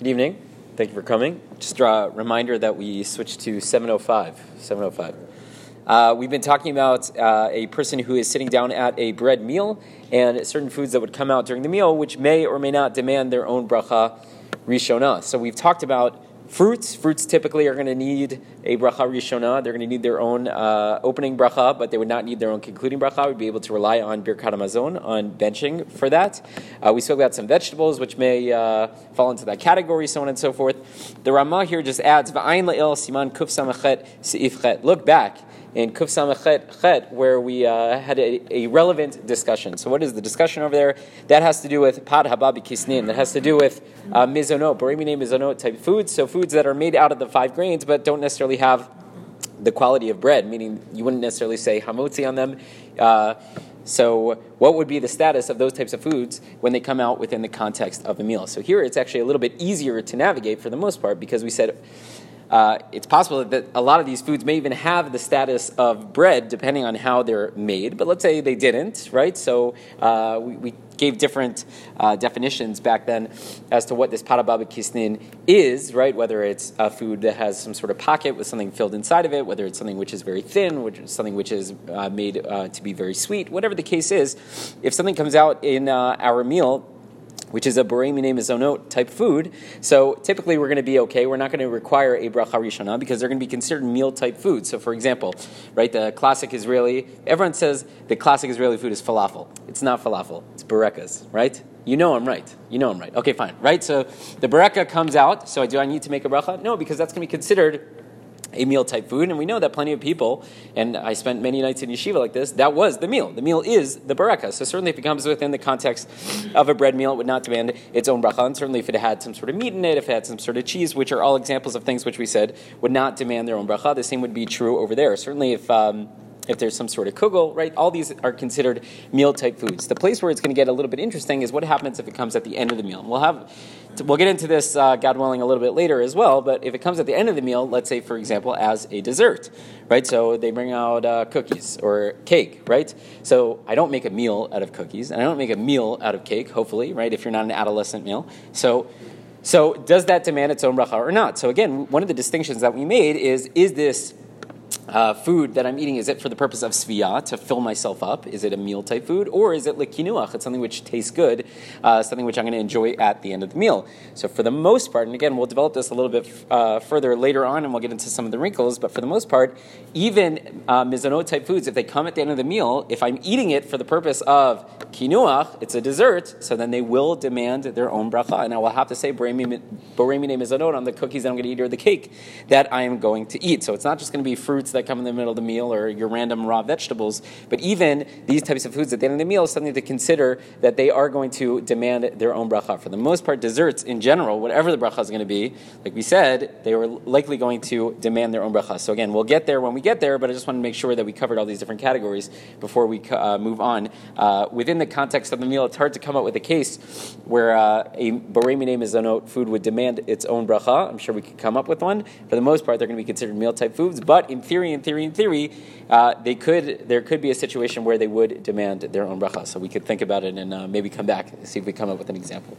Good evening. Thank you for coming. Just a reminder that we switched to 705. 705. Uh, we've been talking about uh, a person who is sitting down at a bread meal and certain foods that would come out during the meal, which may or may not demand their own bracha rishona. So we've talked about Fruits, fruits typically are going to need a bracha rishona. They're going to need their own uh, opening bracha, but they would not need their own concluding bracha. We'd be able to rely on birkat hamazon, on benching for that. Uh, we spoke about some vegetables, which may uh, fall into that category, so on and so forth. The Rama here just adds, V'ayin la'il siman kuf samachet seif. Look back in Kuf Chet, where we uh, had a, a, relevant discussion. So, what is the discussion over there? That has to do with Pad Hababi Kisnin. That has to do with uh, Mizonot, Borei Minei Mizonot type foods. So, foods that are made out of the five grains, but don't necessarily have the quality of bread, meaning you wouldn't necessarily say hamotzi on them. Uh, so, what would be the status of those types of foods when they come out within the context of a meal? So, here it's actually a little bit easier to navigate for the most part because we said uh, it's possible that a lot of these foods may even have the status of bread depending on how they're made, but let's say they didn't, right? So uh, we, we, gave different uh, definitions back then as to what this parababa kisnin is, right? Whether it's a food that has some sort of pocket with something filled inside of it, whether it's something which is very thin, which is something which is uh, made uh, to be very sweet, whatever the case is, if something comes out in uh, our meal, which is a borei mizonot type food. So typically we're going to be okay. We're not going to require a bracha rishona because they're going to be considered meal type food. So for example, right, the classic Israeli, everyone says the classic Israeli food is falafel. It's not falafel. It's burekas, right? You know I'm right. You know I'm right. Okay, fine. Right? So the bureka comes out. So do I need to make a bracha? No, because that's going to be considered a meal type food, and we know that plenty of people, and I spent many nights in yeshiva like this, that was the meal. The meal is the bureka. So certainly if it comes within the context of a bread meal, it would not demand its own bracha, and certainly if it had some sort of meat in it, if it had some sort of cheese, which are all examples of things which we said would not demand their own bracha, the same would be true over there. Certainly if... Um, if there's some sort of kugel, right? All these are considered meal type foods. The place where it's going to get a little bit interesting is what happens if it comes at the end of the meal. We'll have, we'll get into this, uh, God willing, a little bit later as well. But if it comes at the end of the meal, let's say, for example, as a dessert, right? So they bring out uh, cookies or cake, right? So I don't make a meal out of cookies, and I don't make a meal out of cake. Hopefully, right? If you're not an adolescent meal, so. So, does that demand its own bracha or not? So, again, one of the distinctions that we made is is this uh, food that I'm eating, is it for the purpose of sviyah, to fill myself up? Is it a meal type food? Or is it likinuach? It's something which tastes good, uh, something which I'm going to enjoy at the end of the meal. So for the most part, and again, we'll develop this a little bit uh, further later on and we'll get into some of the wrinkles, but for the most part, even uh, mizonot type foods, if they come at the end of the meal, if I'm eating it for the purpose of kinuach, it's a dessert, so then they will demand their own bracha. And I will have to say, boremi mizonot on the cookies that I'm going to eat or the cake that I am going to eat. So it's not just going to be fruits that that come in the middle of the meal or your random raw vegetables. But even these types of foods at the end of the meal is something to consider that they are going to demand their own bracha. For the most part, desserts in general, whatever the bracha is going to be, like we said, they were likely going to demand their own bracha. So again, we'll get there when we get there, but I just want to make sure that we covered all these different categories before we uh, move on. Uh, within the context of the meal, it's hard to come up with a case where uh, a boremi mizonot food would demand its own bracha. I'm sure we could come up with one. For the most part, they're going to be considered meal type foods, but in theory, in theory, in theory, uh, they could there could be a situation where they would demand their own bracha. So we could think about it and uh, maybe come back see if we come up with an example.